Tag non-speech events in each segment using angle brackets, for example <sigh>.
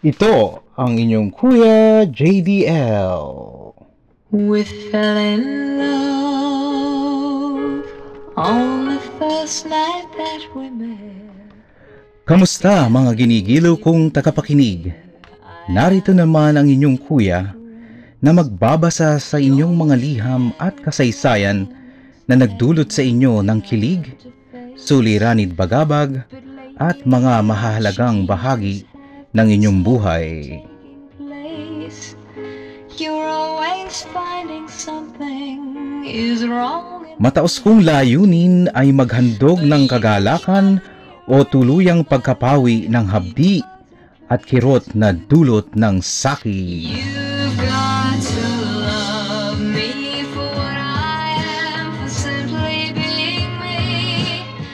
Ito ang inyong Kuya JDL. We fell in love on the first night that we met. Kamusta mga ginigiliw kong tagapakinig? Narito naman ang inyong kuya na magbabasa sa inyong mga liham at kasaysayan na nagdulot sa inyo ng kilig, suliranid bagabag, at mga mahalagang bahagi ng inyong buhay. Mataos kong layunin ay maghandog ng kagalakan o tuluyang pagkapawi ng habdi at kirot na dulot ng saki. You've got to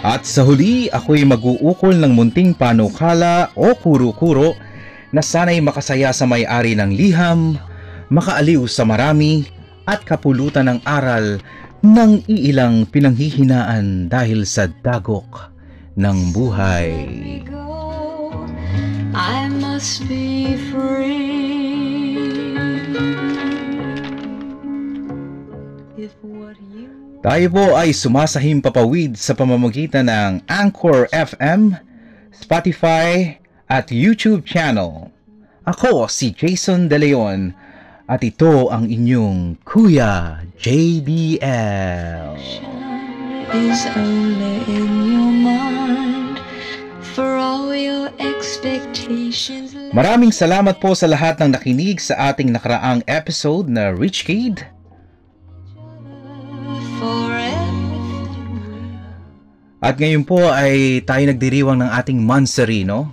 At sa huli, ako'y mag-uukol ng munting panukala o kuro-kuro na sana'y makasaya sa may-ari ng liham, makaaliw sa marami, at kapulutan ng aral ng iilang pinanghihinaan dahil sa dagok ng buhay. I must be free. If Tayo po ay sumasahim papawid sa pamamagitan ng Anchor FM, Spotify, at YouTube channel. Ako si Jason De Leon at ito ang inyong Kuya JDL. is only in your mind. For all your expectations, Maraming salamat po sa lahat ng nakinig sa ating nakaraang episode na Rich Kid. At ngayon po ay tayo nagdiriwang ng ating monthsary, no?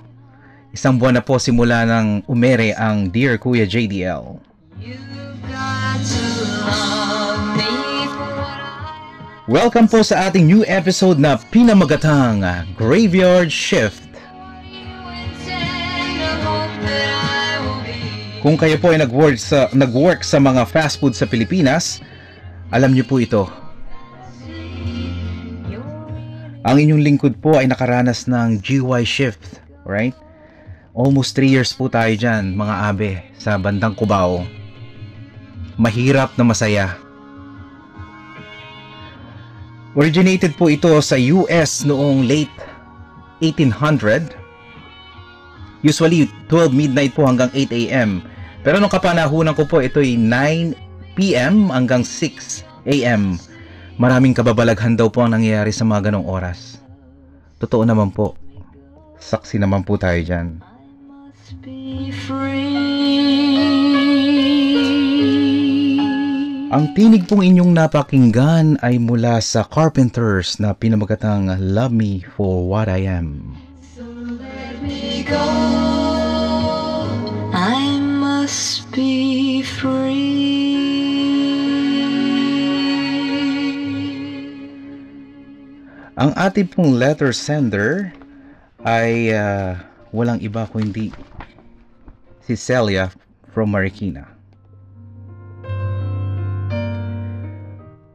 Isang buwan na po simula ng umere ang Dear Kuya JDL. Welcome po sa ating new episode na pinamagatang Graveyard Shift. Kung kayo po ay nag-work sa, nag-work sa mga fast food sa Pilipinas, alam niyo po ito. Ang inyong lingkod po ay nakaranas ng GY shift, right? Almost 3 years po tayo dyan, mga abe, sa bandang Cubao. Mahirap na masaya. Originated po ito sa US noong late 1800. Usually 12 midnight po hanggang 8 a.m. Pero nung kapanahunan ko po ito ay 9 p.m. hanggang 6 a.m. Maraming kababalaghan daw po ang nangyayari sa mga ganong oras. Totoo naman po. Saksi naman po tayo dyan. Ang tinig pong inyong napakinggan ay mula sa Carpenters na pinamagatang Love Me For What I Am. So let me go. Ang ating pong letter sender ay ah, walang iba kundi si Celia from Marikina.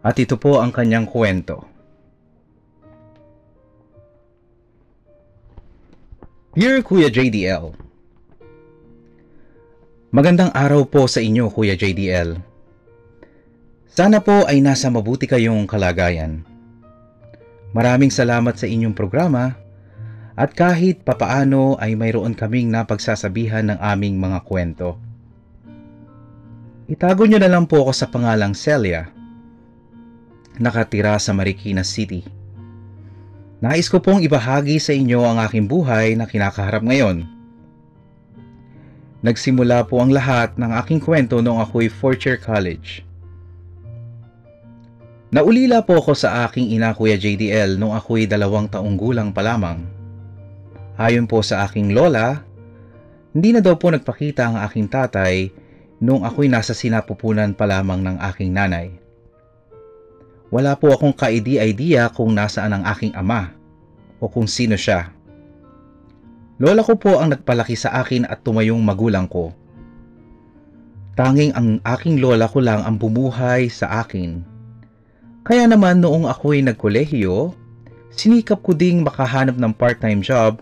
At ito po ang kanyang kwento. Dear Kuya JDL, Magandang araw po sa inyo Kuya JDL. Sana po ay nasa mabuti kayong kalagayan. Maraming salamat sa inyong programa at kahit papaano ay mayroon kaming napagsasabihan ng aming mga kwento. Itago nyo na lang po ako sa pangalang Celia. Nakatira sa Marikina City. Nais ko pong ibahagi sa inyo ang aking buhay na kinakaharap ngayon. Nagsimula po ang lahat ng aking kwento noong ako'y fourth year college. Naulila po ako sa aking ina Kuya JDL noong ako'y dalawang taong gulang pa lamang. Ayon po sa aking lola, hindi na daw po nagpakita ang aking tatay noong ako'y nasa sinapupunan pa lamang ng aking nanay. Wala po akong kaidi-idea kung nasaan ang aking ama o kung sino siya. Lola ko po ang nagpalaki sa akin at tumayong magulang ko. Tanging ang aking lola ko lang ang bumuhay sa akin. Kaya naman noong ako'y nagkolehiyo, sinikap ko ding makahanap ng part-time job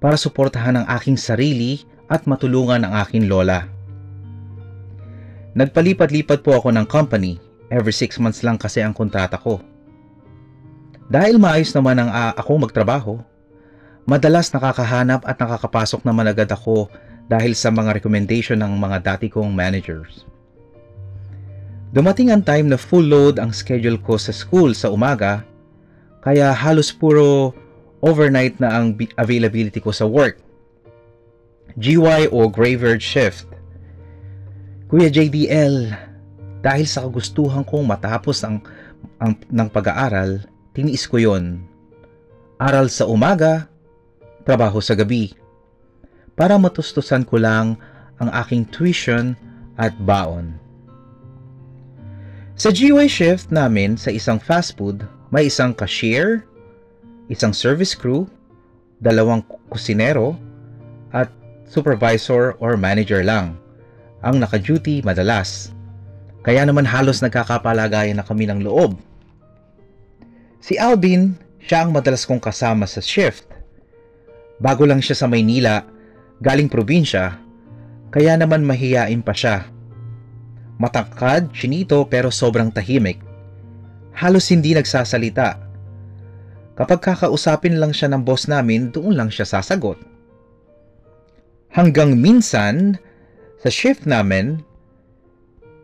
para suportahan ang aking sarili at matulungan ang aking lola. Nagpalipat-lipat po ako ng company. Every 6 months lang kasi ang kontrata ko. Dahil maayos naman ang ah, ako magtrabaho, madalas nakakahanap at nakakapasok naman agad ako dahil sa mga recommendation ng mga dati kong managers. Dumating ang time na full load ang schedule ko sa school sa umaga, kaya halos puro overnight na ang bi- availability ko sa work. GY o graveyard shift. Kuya JDL, dahil sa kagustuhan kong matapos ang, ang ng pag-aaral, tiniis ko yon. Aral sa umaga, trabaho sa gabi. Para matustusan ko lang ang aking tuition at baon. Sa GY shift namin sa isang fast food, may isang cashier, isang service crew, dalawang kusinero, at supervisor or manager lang ang naka-duty madalas. Kaya naman halos nagkakapalagayan na kami ng loob. Si Alvin, siya ang madalas kong kasama sa shift. Bago lang siya sa Maynila, galing probinsya, kaya naman mahiyain pa siya. Matangkad, chinito pero sobrang tahimik. Halos hindi nagsasalita. Kapag kakausapin lang siya ng boss namin, doon lang siya sasagot. Hanggang minsan, sa shift namin,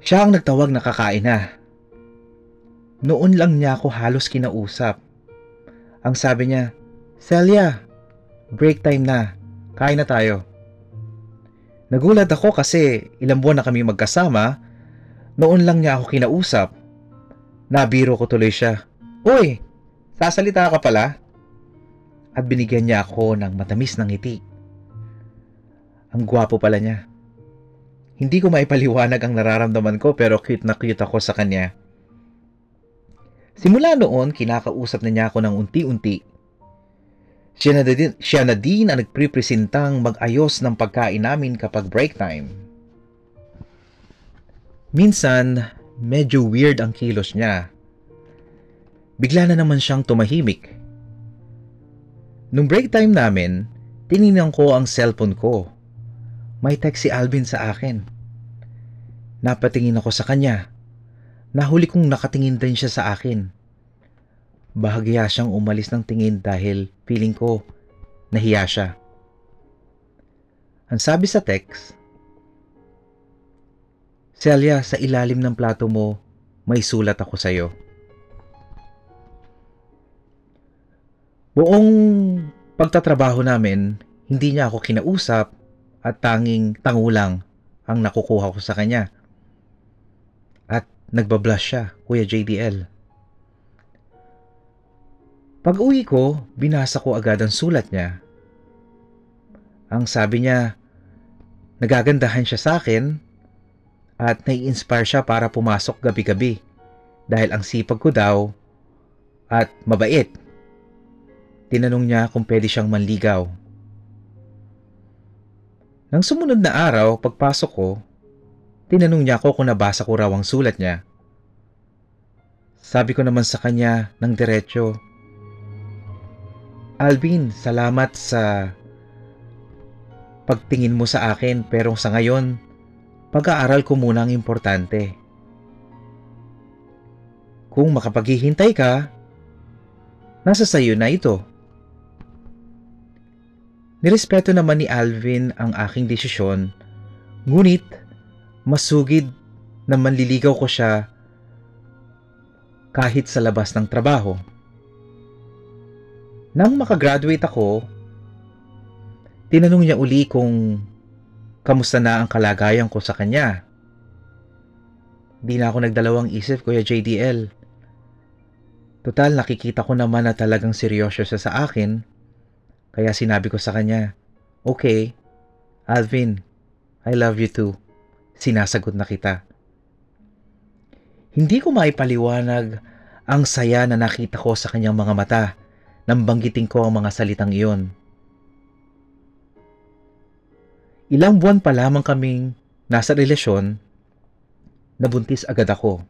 siya ang nagtawag na kakain na. Noon lang niya ako halos kinausap. Ang sabi niya, Celia, break time na. Kain na tayo. Nagulat ako kasi ilang buwan na kami magkasama. Noon lang niya ako kinausap. Nabiro ko tuloy siya. Uy, sasalita ka pala? At binigyan niya ako ng matamis ng ngiti. Ang gwapo pala niya. Hindi ko maipaliwanag ang nararamdaman ko pero cute na cute ako sa kanya. Simula noon, kinakausap na niya ako ng unti-unti. Siya na din, siya na din ang nagpripresentang mag-ayos ng pagkain namin kapag break time. Minsan, medyo weird ang kilos niya. Bigla na naman siyang tumahimik. Nung break time namin, tinignan ko ang cellphone ko. May text si Alvin sa akin. Napatingin ako sa kanya. Nahuli kong nakatingin din siya sa akin. Bahagya siyang umalis ng tingin dahil feeling ko nahiya siya. Ang sabi sa text, Celia, sa ilalim ng plato mo, may sulat ako sa'yo. Buong pagtatrabaho namin, hindi niya ako kinausap at tanging tangulang ang nakukuha ko sa kanya. At nagbablush siya, Kuya JDL. Pag uwi ko, binasa ko agad ang sulat niya. Ang sabi niya, nagagandahan siya sa akin at nai-inspire siya para pumasok gabi-gabi dahil ang sipag ko daw at mabait. Tinanong niya kung pwede siyang manligaw. Nang sumunod na araw, pagpasok ko, tinanong niya ako kung nabasa ko raw ang sulat niya. Sabi ko naman sa kanya ng diretsyo, Alvin, salamat sa pagtingin mo sa akin pero sa ngayon, pag-aaral ko muna ang importante. Kung makapaghihintay ka, nasa sayo na ito. Nirespeto naman ni Alvin ang aking desisyon, ngunit masugid na manliligaw ko siya kahit sa labas ng trabaho. Nang makagraduate ako, tinanong niya uli kung kamusta na ang kalagayan ko sa kanya. Di na ako nagdalawang isip, Kuya JDL. Total, nakikita ko naman na talagang seryoso siya sa akin. Kaya sinabi ko sa kanya, Okay, Alvin, I love you too. Sinasagot na kita. Hindi ko maipaliwanag ang saya na nakita ko sa kanyang mga mata nang banggitin ko ang mga salitang iyon. Ilang buwan pa lamang kaming nasa relasyon, nabuntis agad ako.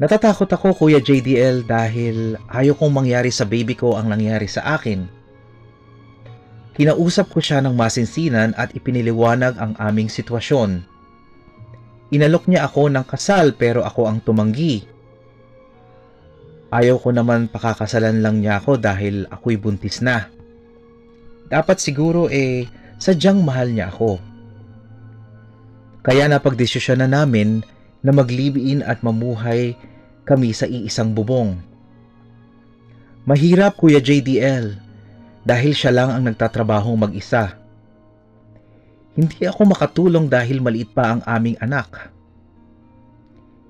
Natatakot ako Kuya JDL dahil ayaw kong mangyari sa baby ko ang nangyari sa akin. Kinausap ko siya ng masinsinan at ipiniliwanag ang aming sitwasyon. Inalok niya ako ng kasal pero ako ang tumanggi. Ayaw ko naman pakakasalan lang niya ako dahil ako'y buntis na. Dapat siguro eh sadyang mahal niya ako. Kaya napagdesisyon na namin na mag-live-in at mamuhay kami sa iisang bubong. Mahirap Kuya JDL dahil siya lang ang nagtatrabahong mag-isa. Hindi ako makatulong dahil maliit pa ang aming anak.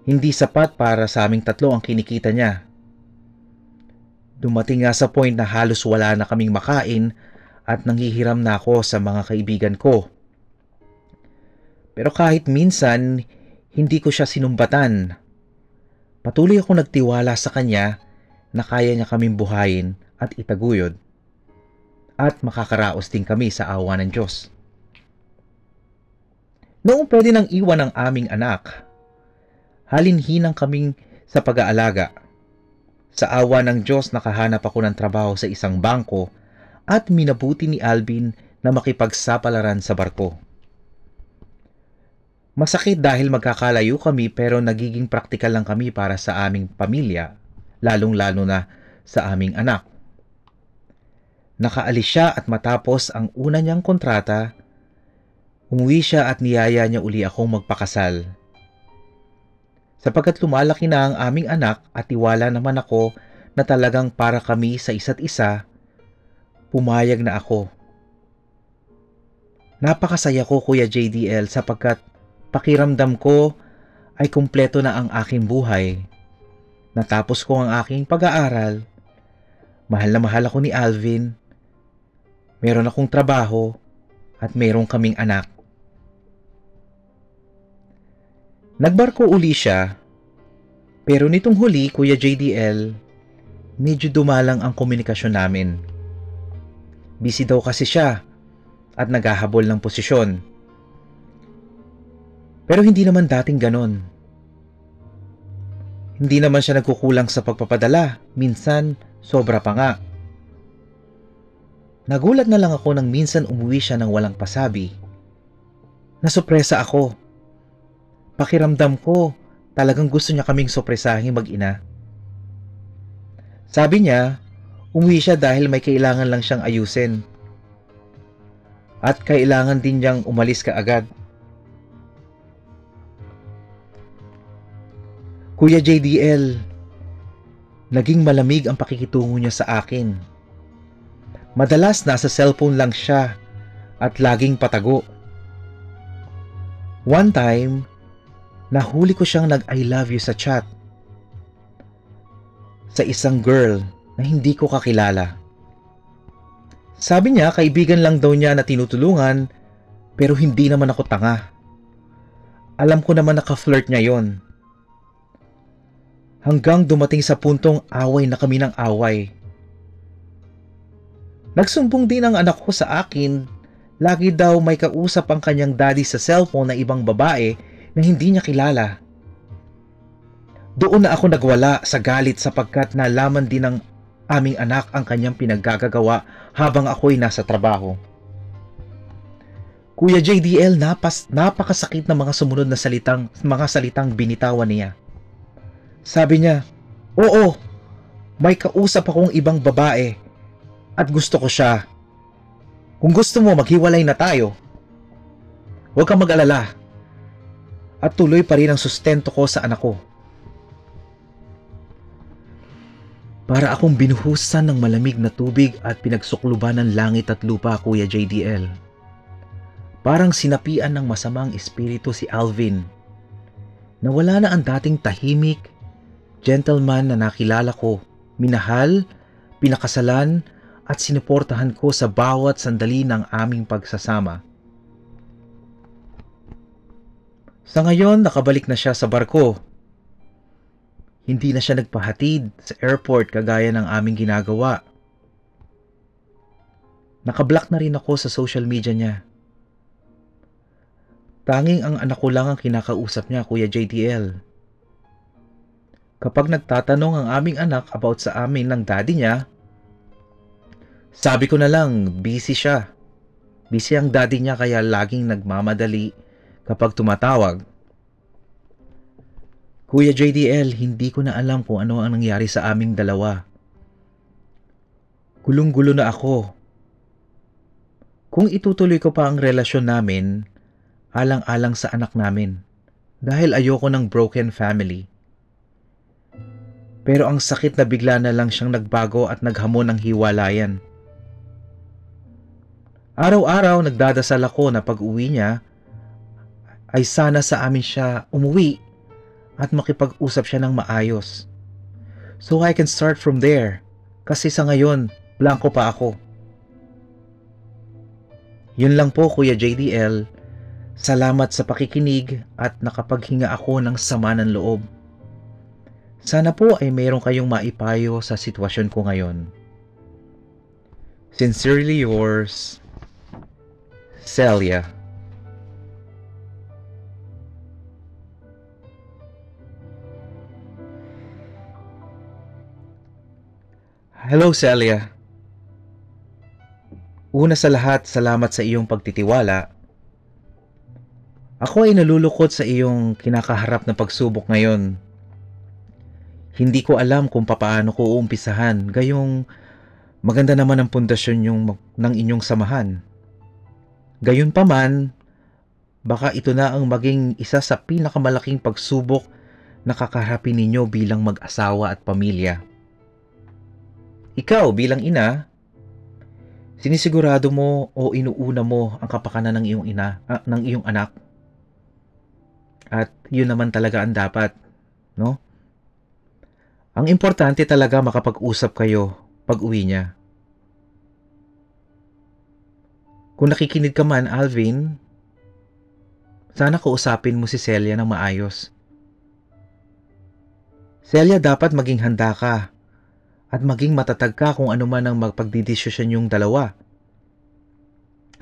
Hindi sapat para sa aming tatlo ang kinikita niya. Dumating nga sa point na halos wala na kaming makain at nanghihiram na ako sa mga kaibigan ko. Pero kahit minsan, hindi ko siya sinumbatan. Patuloy ako nagtiwala sa kanya na kaya niya kaming buhayin at itaguyod. At makakaraos din kami sa awa ng Diyos. Noong pwede nang iwan ang aming anak, halinhinang kaming sa pag-aalaga. Sa awa ng Diyos nakahanap ako ng trabaho sa isang bangko at minabuti ni Alvin na makipagsapalaran sa barko. Masakit dahil magkakalayo kami pero nagiging praktikal lang kami para sa aming pamilya, lalong-lalo na sa aming anak. Nakaalis siya at matapos ang una niyang kontrata, umuwi siya at niyaya niya uli akong magpakasal. Sapagkat lumalaki na ang aming anak at tiwala naman ako na talagang para kami sa isa't isa, pumayag na ako. Napakasaya ko Kuya JDL sapagkat pakiramdam ko ay kumpleto na ang aking buhay. Natapos ko ang aking pag-aaral. Mahal na mahal ako ni Alvin. Meron akong trabaho at meron kaming anak. Nagbarko uli siya, pero nitong huli, Kuya JDL, medyo dumalang ang komunikasyon namin. Busy daw kasi siya at naghahabol ng posisyon. Pero hindi naman dating ganon. Hindi naman siya nagkukulang sa pagpapadala, minsan sobra pa nga. Nagulat na lang ako nang minsan umuwi siya ng walang pasabi. Nasopresa ako Pakiramdam ko, talagang gusto niya kaming sopresahing mag-ina. Sabi niya, umuwi siya dahil may kailangan lang siyang ayusin. At kailangan din niyang umalis kaagad. Kuya JDL, naging malamig ang pakikitungo niya sa akin. Madalas nasa cellphone lang siya at laging patago. One time, nahuli ko siyang nag-I love you sa chat. Sa isang girl na hindi ko kakilala. Sabi niya kaibigan lang daw niya na tinutulungan pero hindi naman ako tanga. Alam ko naman naka-flirt niya yon. Hanggang dumating sa puntong away na kami ng away. Nagsumbong din ang anak ko sa akin, lagi daw may kausap ang kanyang daddy sa cellphone na ibang babae na hindi niya kilala. Doon na ako nagwala sa galit sapagkat nalaman din ng aming anak ang kanyang pinaggagawa habang ako'y nasa trabaho. Kuya JDL, napas, napakasakit ng mga sumunod na salitang, mga salitang binitawan niya. Sabi niya, Oo, may kausap akong ibang babae at gusto ko siya. Kung gusto mo, maghiwalay na tayo. Huwag kang mag-alala at tuloy pa rin ang sustento ko sa anak ko. Para akong binuhusan ng malamig na tubig at pinagsukluban ng langit at lupa, Kuya JDL. Parang sinapian ng masamang espiritu si Alvin. Nawala na ang dating tahimik, gentleman na nakilala ko, minahal, pinakasalan, at sinuportahan ko sa bawat sandali ng aming pagsasama. Sa ngayon, nakabalik na siya sa barko. Hindi na siya nagpahatid sa airport kagaya ng aming ginagawa. Nakablock na rin ako sa social media niya. Tanging ang anak ko lang ang kinakausap niya, Kuya JTL. Kapag nagtatanong ang aming anak about sa amin ng daddy niya, sabi ko na lang, busy siya. Busy ang daddy niya kaya laging nagmamadali kapag tumatawag. Kuya JDL, hindi ko na alam kung ano ang nangyari sa aming dalawa. Gulong-gulo na ako. Kung itutuloy ko pa ang relasyon namin, alang-alang sa anak namin. Dahil ayoko ng broken family. Pero ang sakit na bigla na lang siyang nagbago at naghamon ng hiwalayan. Araw-araw nagdadasal ako na pag-uwi niya ay sana sa amin siya umuwi at makipag-usap siya ng maayos. So I can start from there kasi sa ngayon, blanco pa ako. Yun lang po Kuya JDL. Salamat sa pakikinig at nakapaghinga ako ng sama ng loob. Sana po ay mayroon kayong maipayo sa sitwasyon ko ngayon. Sincerely yours, Celia. Hello Celia. Una sa lahat, salamat sa iyong pagtitiwala. Ako ay nalulukot sa iyong kinakaharap na pagsubok ngayon. Hindi ko alam kung papaano ko uumpisahan, gayong maganda naman ang pundasyon yung, ng inyong samahan. Gayon pa man, baka ito na ang maging isa sa pinakamalaking pagsubok na kakaharapin ninyo bilang mag-asawa at pamilya. Ikaw bilang ina, sinisigurado mo o inuuna mo ang kapakanan ng iyong ina, ah, ng iyong anak. At yun naman talaga ang dapat, no? Ang importante talaga makapag-usap kayo pag uwi niya. Kung nakikinig ka man, Alvin, sana kausapin mo si Celia ng maayos. Celia, dapat maging handa ka at maging matatag ka kung ano man ang magpagdidesisyon yung dalawa.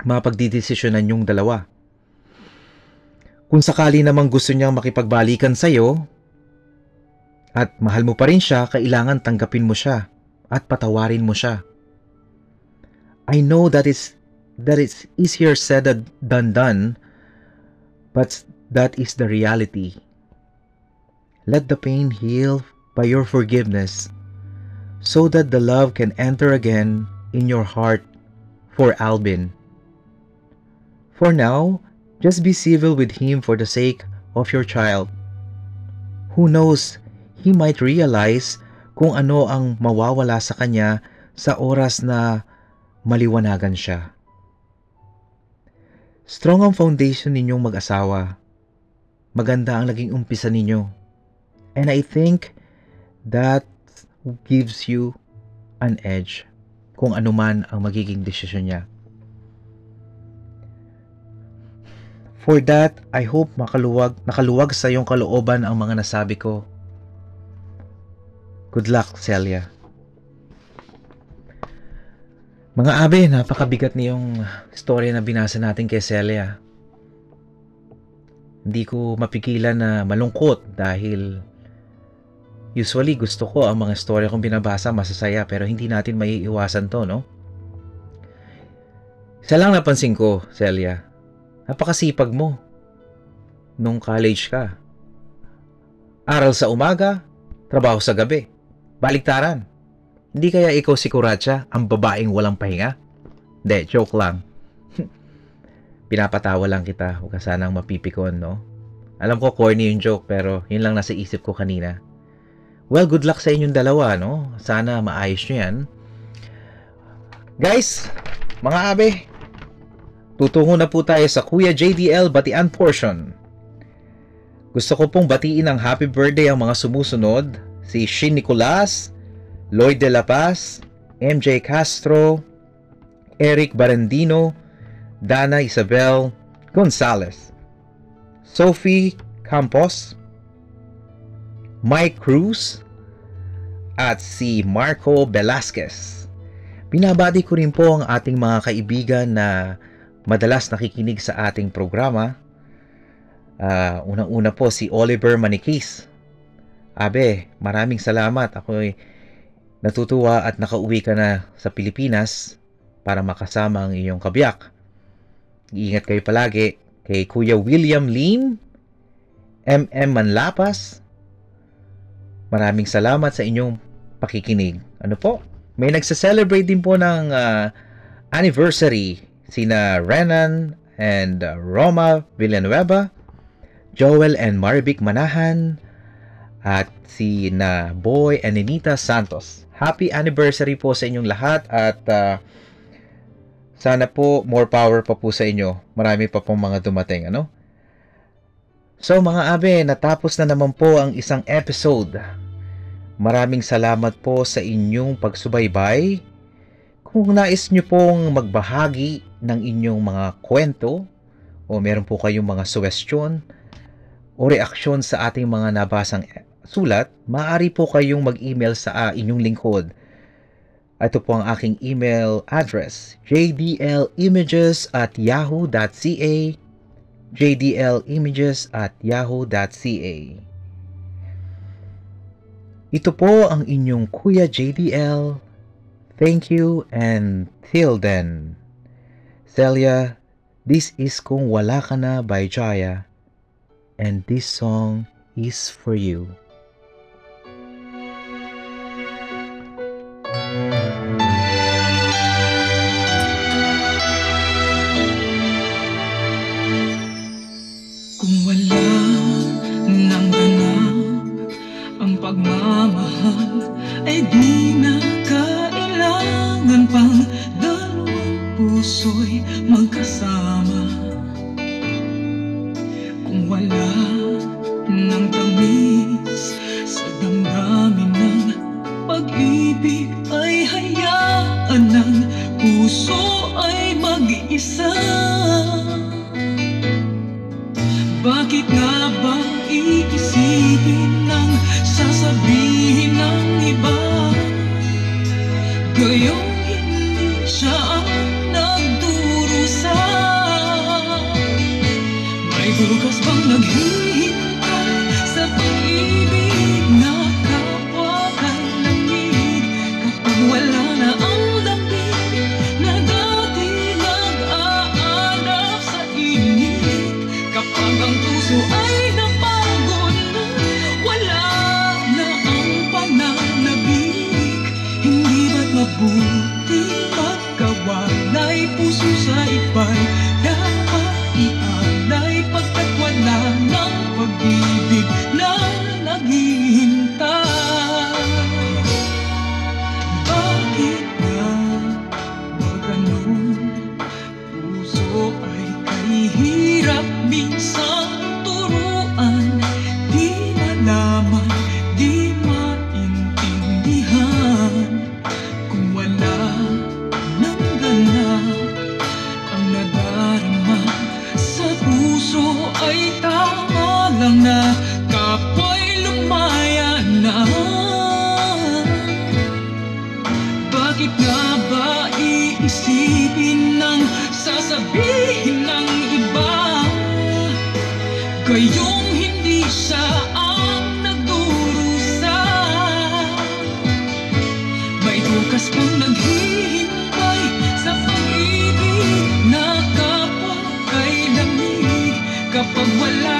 Mapagdidesisyonan yung dalawa. Kung sakali namang gusto niyang makipagbalikan sa'yo, at mahal mo pa rin siya, kailangan tanggapin mo siya at patawarin mo siya. I know that is that is easier said than done, but that is the reality. Let the pain heal by your forgiveness so that the love can enter again in your heart for Albin. For now, just be civil with him for the sake of your child. Who knows, he might realize kung ano ang mawawala sa kanya sa oras na maliwanagan siya. Strong ang foundation ninyong mag-asawa. Maganda ang naging umpisa ninyo. And I think that gives you an edge kung ano man ang magiging desisyon niya. For that, I hope makaluwag, nakaluwag sa iyong kalooban ang mga nasabi ko. Good luck, Celia. Mga abe, napakabigat niyong story na binasa natin kay Celia. Hindi ko mapigilan na malungkot dahil usually gusto ko ang mga story kong binabasa masasaya pero hindi natin maiiwasan to, no? Isa lang napansin ko, Celia. Napakasipag mo. Nung college ka. Aral sa umaga, trabaho sa gabi. Baliktaran. Hindi kaya ikaw si Kuratsa, ang babaeng walang pahinga? Hindi, joke lang. <laughs> Pinapatawa lang kita. Huwag ka sanang mapipikon, no? Alam ko corny yung joke pero yun lang nasa isip ko kanina. Well, good luck sa inyong dalawa, no? Sana maayos nyo yan. Guys, mga abe, tutungo na po tayo sa Kuya JDL Batian portion. Gusto ko pong batiin ng happy birthday ang mga sumusunod, si Shin Nicolas, Lloyd De La Paz, MJ Castro, Eric Barandino, Dana Isabel Gonzalez, Sophie Campos, Mike Cruz, at si Marco Velasquez. Binabati ko rin po ang ating mga kaibigan na madalas nakikinig sa ating programa. Uh, unang-una po si Oliver Manikis. Abe, maraming salamat. Ako'y natutuwa at nakauwi ka na sa Pilipinas para makasama ang iyong kabiyak. Iingat kayo palagi. Kay Kuya William Lim, MM Manlapas, maraming salamat sa inyong pakikinig. Ano po? May nagsa-celebrate din po ng ah, anniversary sina Renan and ah, Roma Villanueva, Joel and Marvic Manahan, at si na Boy and Ninita Santos. Happy anniversary po sa inyong lahat at ah, sana po more power pa po sa inyo. Marami pa pong mga dumating, ano? So mga abe, natapos na naman po ang isang episode. Maraming salamat po sa inyong pagsubaybay. Kung nais nyo pong magbahagi ng inyong mga kwento o meron po kayong mga suggestion o reaksyon sa ating mga nabasang sulat, maaari po kayong mag-email sa ah, inyong lingkod. Ito po ang aking email address, jdlimages at yahoo.ca jdlimages at yahoo.ca Ito po ang inyong Kuya JDL. Thank you and till then. Celia, this is Kung Wala Ka Na by Jaya and this song is for you. 忘了你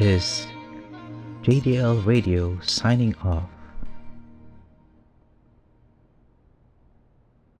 is JDL Radio signing off.